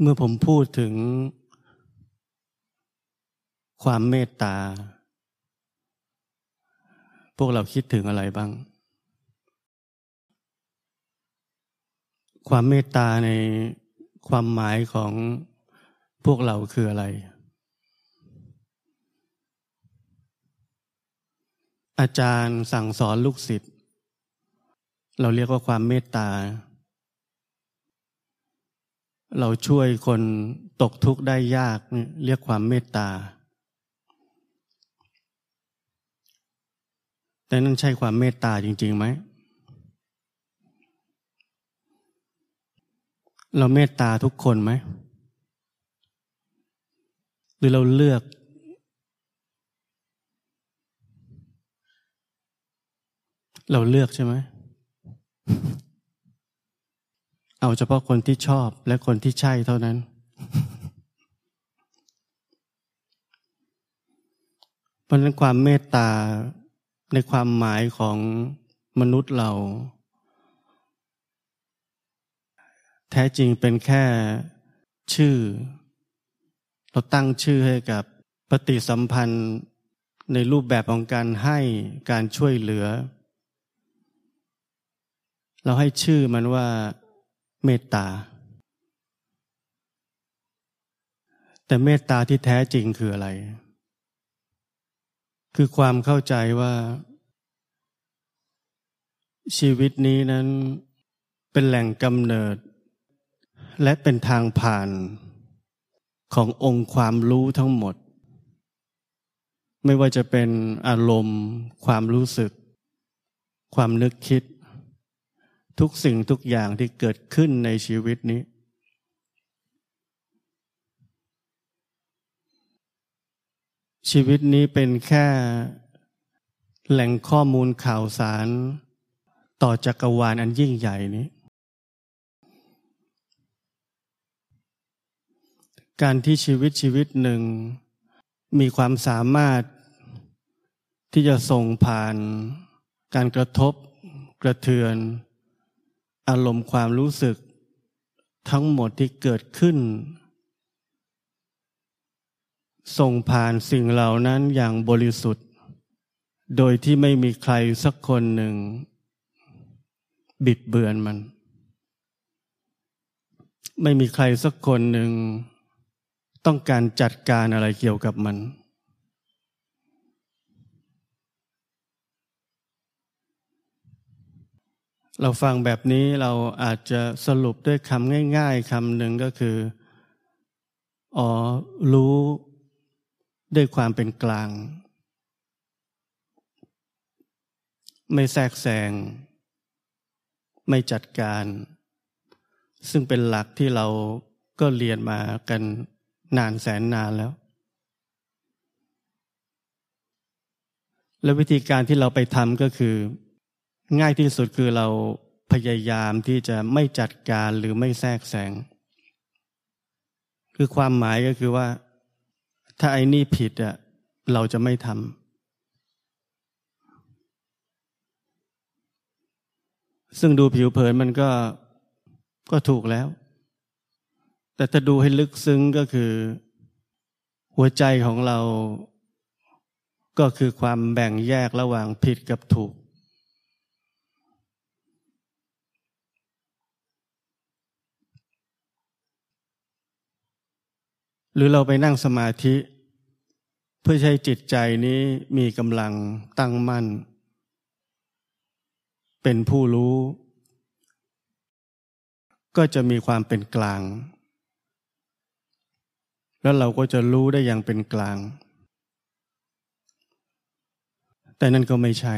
เมื่อผมพูดถึงความเมตตา พวกเราคิดถึงอะไรบ้าง ความเมตตาในความหมายของพวกเราคืออะไร อาจารย์สั่งสอนลูกศิษย์ เราเรียกว่าความเมตตา เราช่วยคนตกทุกข์ได้ยากเรียกความเมตตา แต่นั่นใช่ความเมตตาจริงๆไหม เราเมตตาทุกคนไหม หรือเราเลือก เราเลือกใช่ไหม เอาเฉพาะคนที่ชอบและคนที่ใช่เท่านั้น เพราะนั้นความเมตตาในความหมายของมนุษย์เรา แท้จริงเป็นแค่ชื่อ เราตั้งชื่อให้กับปฏิสัมพันธ์ในรูปแบบของการให้การช่วยเหลือ เราให้ชื่อมันว่า เมตตา แต่เมตตาที่แท้จริงคืออะไร คือความเข้าใจว่า ชีวิตนี้นั้นเป็นแหล่งกำเนิด และเป็นทางผ่านขององค์ความรู้ทั้งหมด ไม่ว่าจะเป็นอารมณ์ ความรู้สึก ความนึกคิด ทุกสิ่งทุกอย่างที่เกิดขึ้นในชีวิตนี้ ชีวิตนี้เป็นแค่แหล่งข้อมูลข่าวสาร ต่อจักรวาลอันยิ่งใหญ่นี้ การที่ชีวิตชีวิตหนึ่ง มีความสามารถที่จะส่งผ่าน การกระทบกระเทือน อารมณ์ความรู้สึกทั้งหมดที่เกิดขึ้น ส่งผ่านสิ่งเหล่านั้นอย่างบริสุทธิ์ โดยที่ไม่มีใครสักคนหนึ่ง บิดเบือนมัน ไม่มีใครสักคนหนึ่ง ต้องการจัดการอะไรเกี่ยวกับมัน เราฟังแบบนี้เราอาจจะสรุปด้วยคำง่าย ๆคำหนึ่งก็คืออ๋อรู้ด้วยความเป็นกลาง ไม่แทรกแซง ไม่จัดการ ซึ่งเป็นหลักที่เราก็เรียนมากันนานแสนนานแล้ว และวิธีการที่เราไปทำก็คือ ง่ายที่สุดคือเราพยายามที่จะไม่จัดการหรือไม่แทรกแซงคือความหมายก็คือว่า ถ้าไอ้นี่ผิดอะเราจะไม่ทำซึ่งดูผิวเผินมันก็ก็ถูกแล้ว แต่ถ้าดูให้ลึกซึ้งก็คือ หัวใจของเราก็คือความแบ่งแยกระหว่างผิดกับถูก หรือเราไปนั่งสมาธิ เพื่อใช้จิตใจนี้มีกำลังตั้งมั่น เป็นผู้รู้ ก็จะมีความเป็นกลาง แล้วเราก็จะรู้ได้อย่างเป็นกลาง แต่นั่นก็ไม่ใช่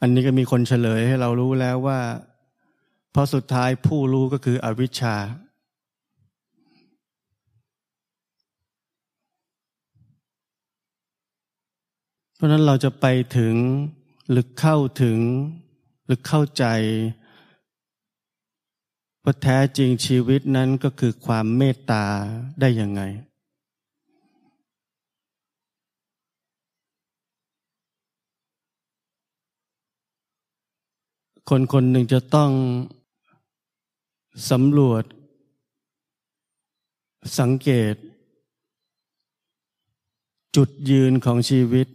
อันนี้ก็มีคนเฉลยให้เรารู้แล้วว่า พราะสุดท้ายผู้รู้ก็คืออวิชชา เพราะนั้นเราจะไปถึงหรือเข้าถึงหรือเข้าใจว่าแท้จริงชีวิตนั้นก็คือความเมตตาได้ยังไง คนคนหนึ่งจะต้อง สำรวจ สังเกต จุดยืนของชีวิต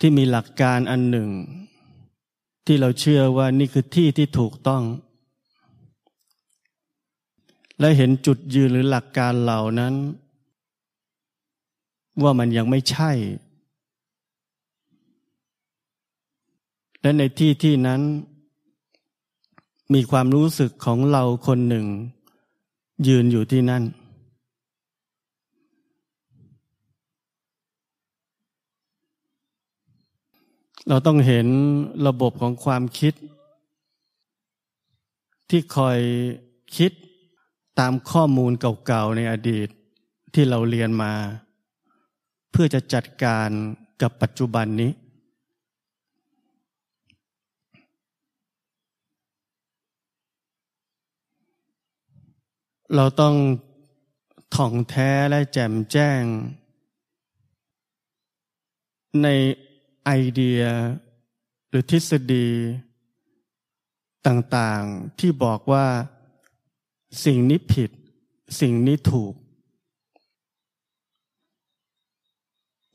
ที่มีหลักการอันหนึ่ง ที่เราเชื่อว่านี่คือที่ที่ถูกต้อง และเห็นจุดยืนหรือหลักการเหล่านั้น ว่ามันยังไม่ใช่ และในที่ที่นั้น มีความรู้สึกของเราคนหนึ่ง ยืนอยู่ที่นั่น เราต้องเห็นระบบของความคิด ที่คอยคิดตามข้อมูลเก่าๆในอดีตที่เราเรียนมา เพื่อจะจัดการกับปัจจุบันนี้ เราต้องท่องแท้และแจ่มแจ้ง ในไอเดียหรือทฤษฎี ต่างๆที่บอกว่าสิ่งนี้ผิด สิ่งนี้ถูก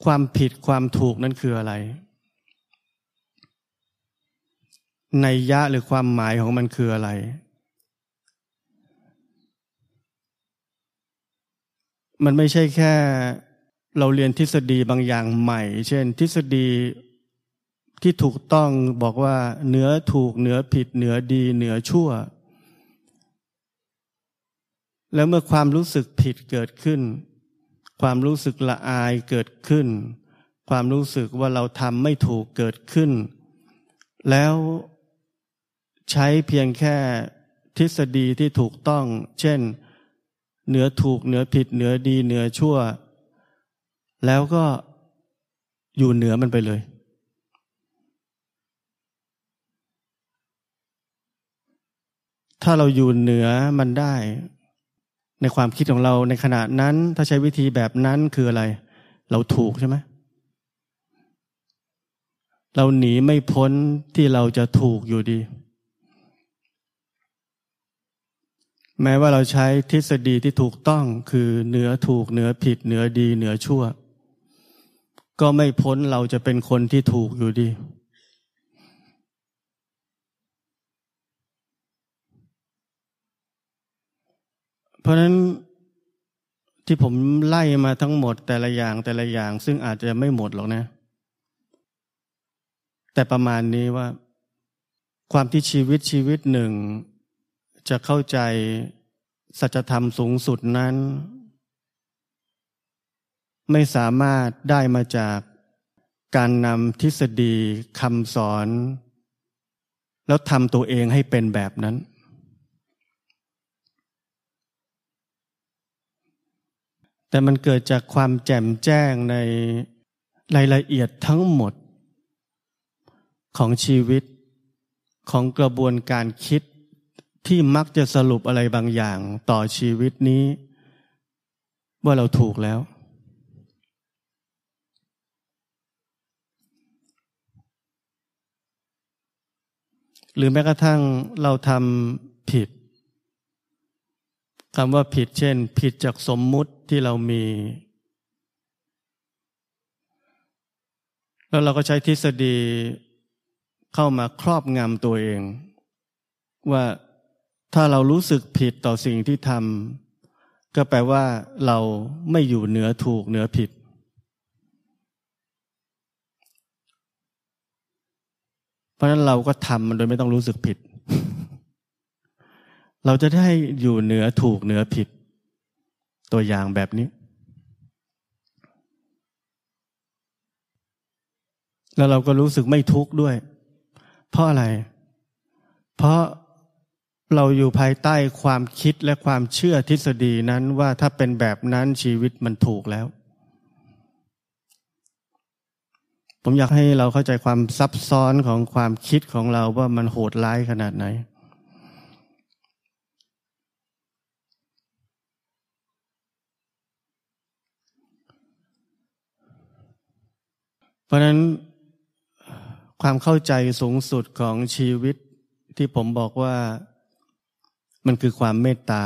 ความผิดความถูกนั้นคืออะไรในยะหรือความหมายของมันคืออะไร มันไม่ใช่แค่เราเรียนทฤษฎีบางอย่างใหม่ เช่น ทฤษฎีที่ถูกต้องบอกว่าเนื้อถูกเนื้อผิดเนื้อดีเนื้อชั่ว แล้วเมื่อความรู้สึกผิดเกิดขึ้น ความรู้สึกละอายเกิดขึ้น ความรู้สึกว่าเราทำไม่ถูกเกิดขึ้น แล้วใช้เพียงแค่ทฤษฎีที่ถูกต้อง เช่น เหนือถูกเหนือผิดเหนือดีเหนือชั่ว แล้วก็อยู่เหนือมันไปเลย ถ้าเราอยู่เหนือมันได้ ในความคิดของเราในขณะนั้น ถ้าใช้วิธีแบบนั้นคืออะไร เราถูกใช่ไหมเราหนีไม่พ้นที่เราจะถูกอยู่ดี แม้ว่าเราใช้ทฤษฎีที่ถูกต้องคือเหนือถูกเหนือผิดเหนือดีเหนือชั่ว ก็ไม่พ้นเราจะเป็นคนที่ถูกอยู่ดี เพราะนั้นที่ผมไล่มาทั้งหมดแต่ละอย่างแต่ละอย่าง ซึ่งอาจจะไม่หมดหรอกนะ แต่ประมาณนี้ว่า ความที่ชีวิตชีวิตหนึ่ง จะเข้าใจสัจธรรมสูงสุดนั้น ไม่สามารถได้มาจากการนำทฤษฎีคำสอน แล้วทำตัวเองให้เป็นแบบนั้น แต่มันเกิดจากความแจ่มแจ้งในรายละเอียดทั้งหมด ของชีวิตของกระบวนการคิด ที่มักจะสรุปอะไรบางอย่างต่อชีวิตนี้ ว่าเราถูกแล้ว หรือแม้กระทั่งเราทำผิดคำว่าผิดเช่น ผิดจากสมมุติที่เรามี แล้วเราก็ใช้ทฤษฎีเข้ามาครอบงำตัวเอง ว่า ถ้าเรารู้สึกผิดต่อสิ่งที่ทำก็แปลว่าเราไม่อยู่เหนือถูกเหนือผิด เพราะนั้นเราก็ทำมันโดยไม่ต้องรู้สึกผิด เราจะได้อยู่เหนือถูกเหนือผิด ตัวอย่างแบบนี้ แล้วเราก็รู้สึกไม่ทุกข์ด้วย เพราะอะไร เพราะ เราอยู่ภายใต้ความคิดและความเชื่อทฤษฎีนั้นว่าถ้าเป็นแบบนั้นชีวิตมันถูกแล้ว ผมอยากให้เราเข้าใจความซับซ้อนของความคิดของเราว่ามันโหดร้ายขนาดไหน เพราะนั้นความเข้าใจสูงสุดของชีวิตที่ผมบอกว่า มันคือความเมตตา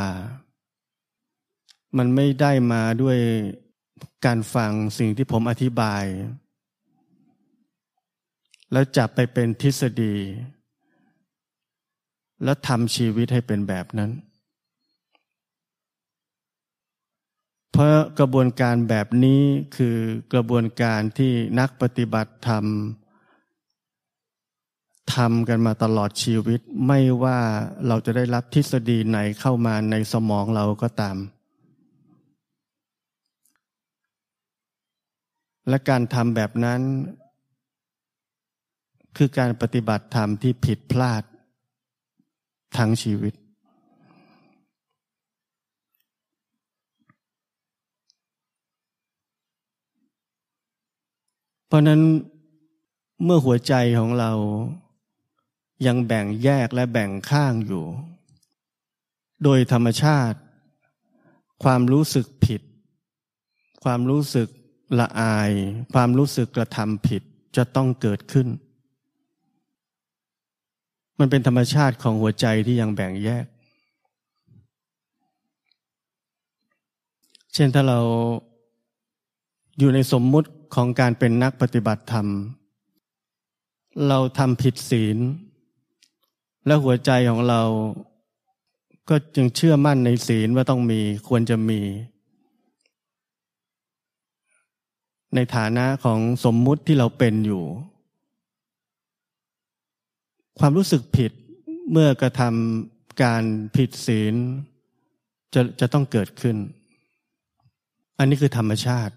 มันไม่ได้มาด้วยการฟังสิ่งที่ผมอธิบาย แล้วจับไปเป็นทฤษฎี แล้วทำชีวิตให้เป็นแบบนั้น เพราะกระบวนการแบบนี้คือกระบวนการที่นักปฏิบัติธรรม ทำกันมาตลอดชีวิตไม่ว่าเราจะได้รับทฤษฎีไหนเข้ามาในสมองเราก็ตาม และการทำแบบนั้น คือการปฏิบัติธรรมที่ผิดพลาดทั้งชีวิต เพราะนั้นเมื่อหัวใจของเรา ยังแบ่งแยกและแบ่งข้างอยู่ โดยธรรมชาติ ความรู้สึกผิด ความรู้สึกละอาย ความรู้สึกกระทำผิดจะต้องเกิดขึ้น มันเป็นธรรมชาติของหัวใจที่ยังแบ่งแยก เช่นถ้าเราอยู่ในสมมุติของการเป็นนักปฏิบัติธรรม เราทำผิดศีล และหัวใจของเราก็จึงเชื่อมั่นในศีลว่าต้องมีควรจะมี ในฐานะของสมมุติที่เราเป็นอยู่ ความรู้สึกผิดเมื่อกระทำการผิดศีลจะจะต้องเกิดขึ้น อันนี้คือธรรมชาติ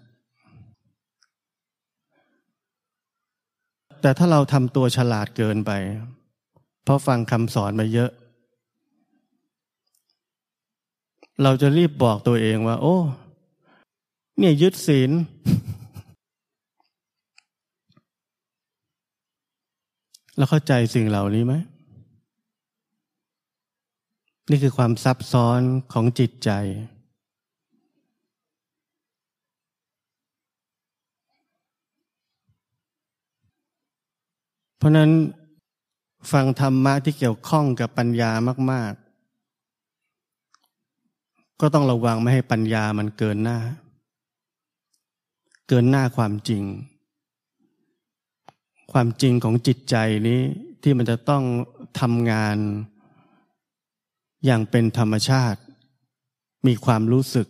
แต่ถ้าเราทำตัวฉลาดเกินไป เพราะฟังคำสอนมาเยอะ เราจะรีบบอกตัวเองว่า โอ้ เนี่ยยึดศีล แล้วเข้าใจสิ่งเหล่านี้ไหม นี่คือความซับซ้อนของจิตใจเพราะนั้น ฟังธรรมะที่เกี่ยวข้องกับปัญญามาก ๆ ก็ต้องระวังไม่ให้ปัญญามันเกินหน้า เกินหน้าความจริง ความจริงของจิตใจนี้ที่มันจะต้องทำงานอย่างเป็นธรรมชาติ มีความรู้สึก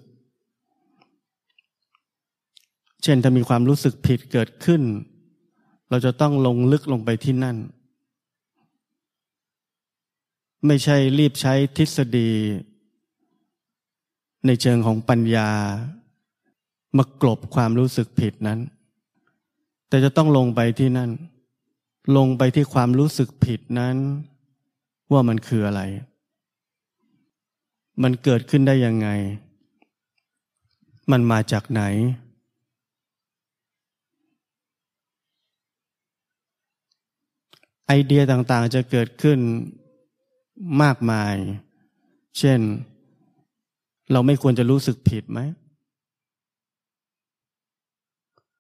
เช่นถ้ามีความรู้สึกผิดเกิดขึ้น เราจะต้องลงลึกลงไปที่นั่น ไม่ใช่รีบใช้ทฤษฎี ในเชิงของปัญญามากลบความรู้สึกผิดนั้น แต่จะต้องลงไปที่นั่น ลงไปที่ความรู้สึกผิดนั้น ว่ามันคืออะไร มันเกิดขึ้นได้ยังไง มันมาจากไหน ไอเดียต่างๆจะเกิดขึ้น มากมาย เช่น เราไม่ควรจะรู้สึกผิดไหม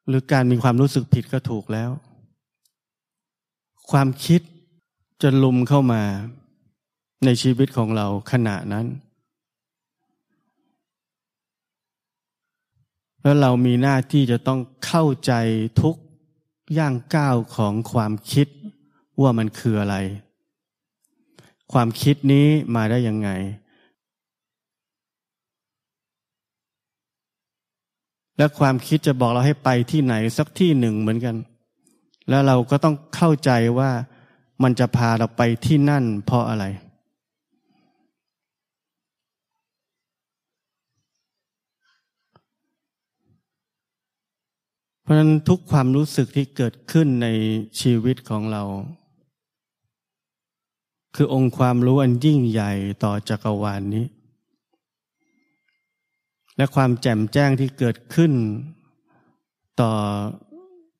หรือการมีความรู้สึกผิดก็ถูกแล้ว ความคิดจะลุมเข้ามาในชีวิตของเราขณะนั้น แล้วเรามีหน้าที่จะต้องเข้าใจทุกย่างก้าวของความคิดว่ามันคืออะไร ความคิดนี้มาได้ยังไง และความคิดจะบอกเราให้ไปที่ไหนสักที่หนึ่งเหมือนกัน แล้วเราก็ต้องเข้าใจว่ามันจะพาเราไปที่นั่นเพราะอะไร เพราะฉะนั้นทุกความรู้สึกที่เกิดขึ้นในชีวิตของเรา คือองค์ความรู้อันยิ่งใหญ่ต่อจักรวาลนนี้ และความแจ่มแจ้งที่เกิดขึ้น ต่อ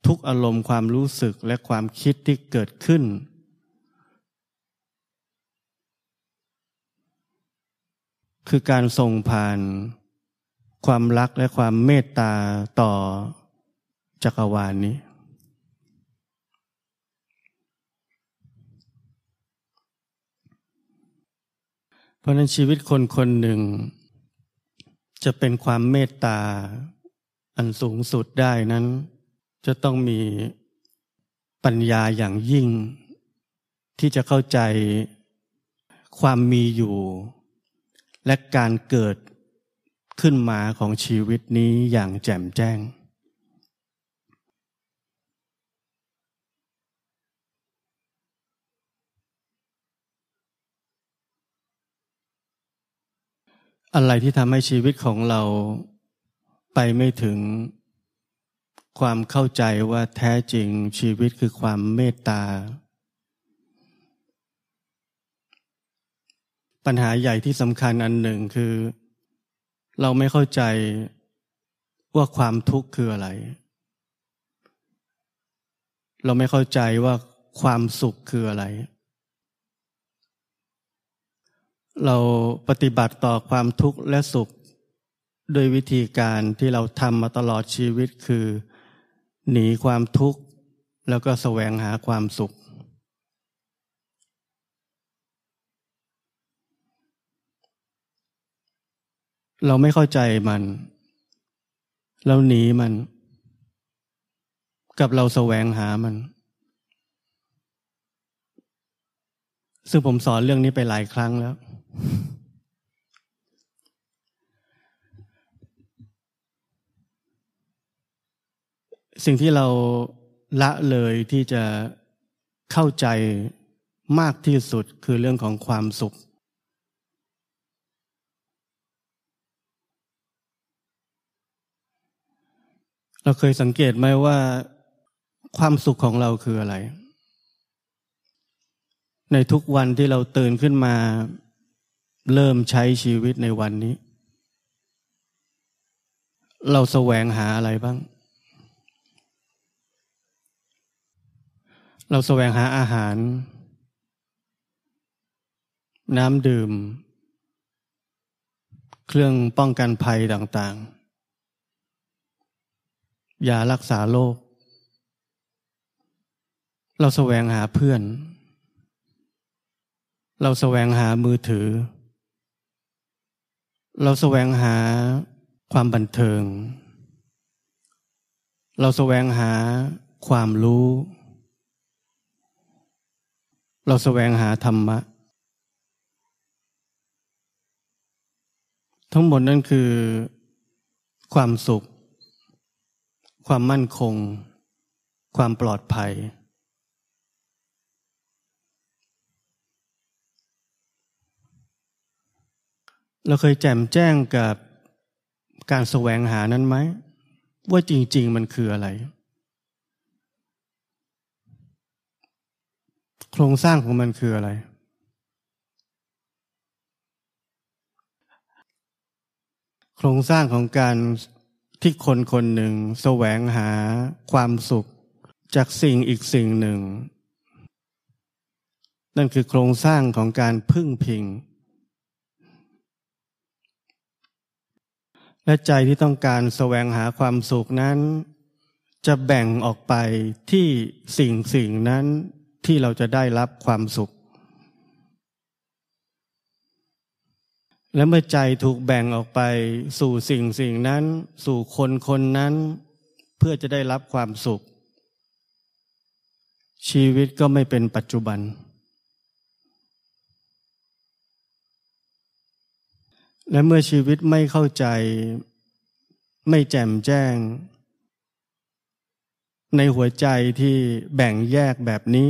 ทุกอารมณ์ความรู้สึกและความคิดที่เกิดขึ้น คือการส่งผ่าน ความรักและความเมตตาต่อจักรวาลนนี้ เพราะนั้นชีวิตคนคนหนึ่ง จะเป็นความเมตตา อันสูงสุดได้นั้น จะต้องมีปัญญาอย่างยิ่ง ที่จะเข้าใจความมีอยู่ และการเกิดขึ้นมาของชีวิตนี้อย่างแจ่มแจ้ง อะไรที่ทำให้ชีวิตของเราไปไม่ถึงความเข้าใจว่าแท้จริงชีวิตคือความเมตตา ปัญหาใหญ่ที่สำคัญอันหนึ่งคือ เราไม่เข้าใจว่าความทุกข์คืออะไร เราไม่เข้าใจว่าความสุขคืออะไร เราปฏิบัติต่อความทุกข์และสุข โดยวิธีการที่เราทำมาตลอดชีวิตคือ หนีความทุกข์ แล้วก็แสวงหาความสุข เราไม่เข้าใจมัน เราหนีมัน กับเราแสวงหามัน ซึ่งผมสอนเรื่องนี้ไปหลายครั้งแล้ว สิ่งที่เราละเลยที่จะเข้าใจมากที่สุดคือเรื่องของความสุข เราเคยสังเกตไหมว่าความสุขของเราคืออะไร ในทุกวันที่เราตื่นขึ้นมา เริ่มใช้ชีวิตในวันนี้ เราแสวงหาอะไรบ้าง เราแสวงหาอาหาร น้ำดื่ม เครื่องป้องกันภัยต่างๆยารักษาโรคเราแสวงหาเพื่อน เราแสวงหามือถือ เราแสวงหาความบันเทิง เราแสวงหาความรู้ เราแสวงหาธรรมะ ทั้งหมดนั่นคือ ความสุข ความมั่นคง ความปลอดภัย เราเคยแจ่มแจ้งกับการแสวงหานั้นไหม ว่าจริง ๆ มันคืออะไร โครงสร้างของมันคืออะไร โครงสร้างของการที่คนคนหนึ่งแสวงหาความสุขจากสิ่งอีกสิ่งหนึ่ง นั่นคือโครงสร้างของการพึ่งพิง และใจที่ต้องการแสวงหาความสุขนั้น จะแบ่งออกไปที่สิ่งสิ่งนั้น ที่เราจะได้รับความสุข และเมื่อใจถูกแบ่งออกไปสู่สิ่งสิ่งนั้น สู่คนคนนั้น เพื่อจะได้รับความสุข ชีวิตก็ไม่เป็นปัจจุบัน และเมื่อชีวิตไม่เข้าใจ ไม่แจ่มแจ้งในหัวใจที่แบ่งแยกแบบนี้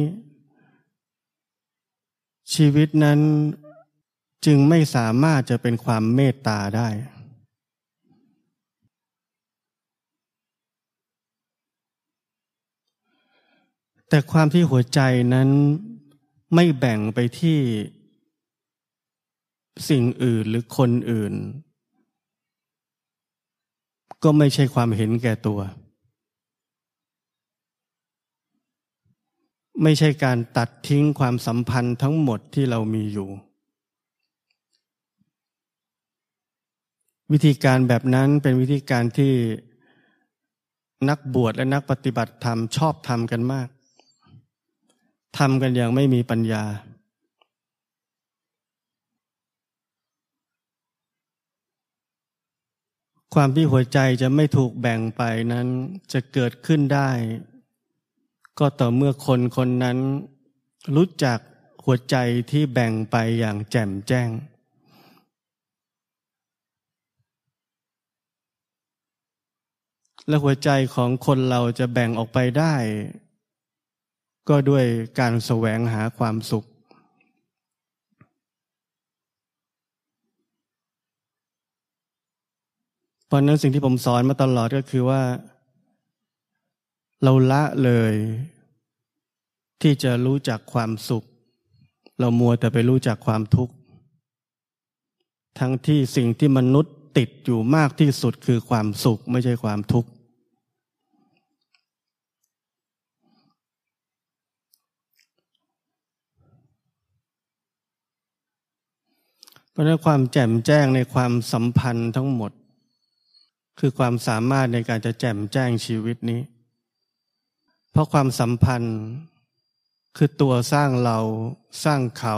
ชีวิตนั้นจึงไม่สามารถจะเป็นความเมตตาได้ แต่ความที่หัวใจนั้นไม่แบ่งไปที่สิ่งอื่นหรือคนอื่น ก็ไม่ใช่ความเห็นแก่ตัว ไม่ใช่การตัดทิ้งความสัมพันธ์ทั้งหมดที่เรามีอยู่ วิธีการแบบนั้นเป็นวิธีการที่นักบวชและนักปฏิบัติธรรมชอบทำกันมากทำกันอย่างไม่มีปัญญา ความที่หัวใจจะไม่ถูกแบ่งไปนั้นจะเกิดขึ้นได้ ก็ต่อเมื่อคนคนนั้นรู้จักหัวใจที่แบ่งไปอย่างแจ่มแจ้ง และหัวใจของคนเราจะแบ่งออกไปได้ ก็ด้วยการแสวงหาความสุข เพราะนั้นสิ่งที่ผมสอนมาตลอดก็คือว่า เราละเลย ที่จะรู้จักความสุข เรามัวแต่ไปรู้จักความทุกข์ ทั้งที่สิ่งที่มนุษย์ติดอยู่มากที่สุดคือความสุขไม่ใช่ความทุกข์ เพราะนั้นความแจ่มแจ้งในความสัมพันธ์ทั้งหมด คือความสามารถในการจะแจ่มแจ้งชีวิตนี้ เพราะความสัมพันธ์คือตัวสร้างเราสร้างเขา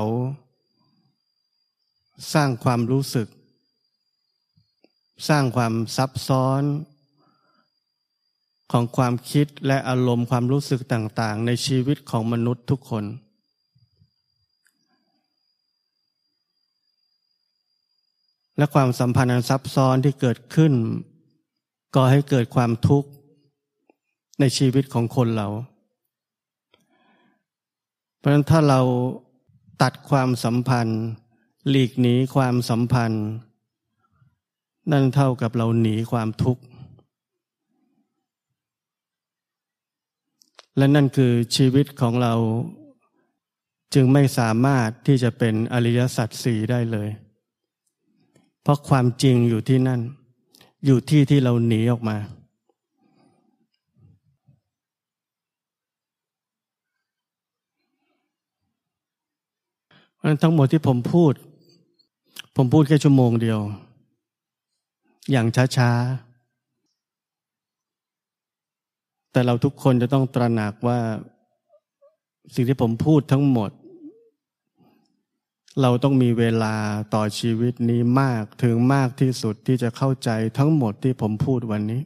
สร้างความรู้สึก สร้างความซับซ้อน ของความคิดและอารมณ์ความรู้สึกต่างๆ ในชีวิตของมนุษย์ทุกคน และความสัมพันธ์อันซับซ้อนที่เกิดขึ้นก่อให้เกิดความทุกข์ ในชีวิตของคนเรา เพราะฉะนั้นถ้าเราตัดความสัมพันธ์ หลีกหนีความสัมพันธ์ นั่นเท่ากับเราหนีความทุกข์ และนั่นคือชีวิตของเราจึงไม่สามารถที่จะเป็นอริยสัจสี่ได้เลย เพราะความจริงอยู่ที่นั่น อยู่ที่ที่เราหนีออกมา เพราะนั้น ทั้งหมดที่ผมพูด ผมพูดแค่ชั่วโมงเดียว อย่างช้าๆ แต่เราทุกคนจะต้องตระหนักว่าสิ่งที่ผมพูดทั้งหมด เราต้องมีเวลาต่อชีวิตนี้มากถึงมากที่สุดที่จะเข้าใจทั้งหมดที่ผมพูดวันนี้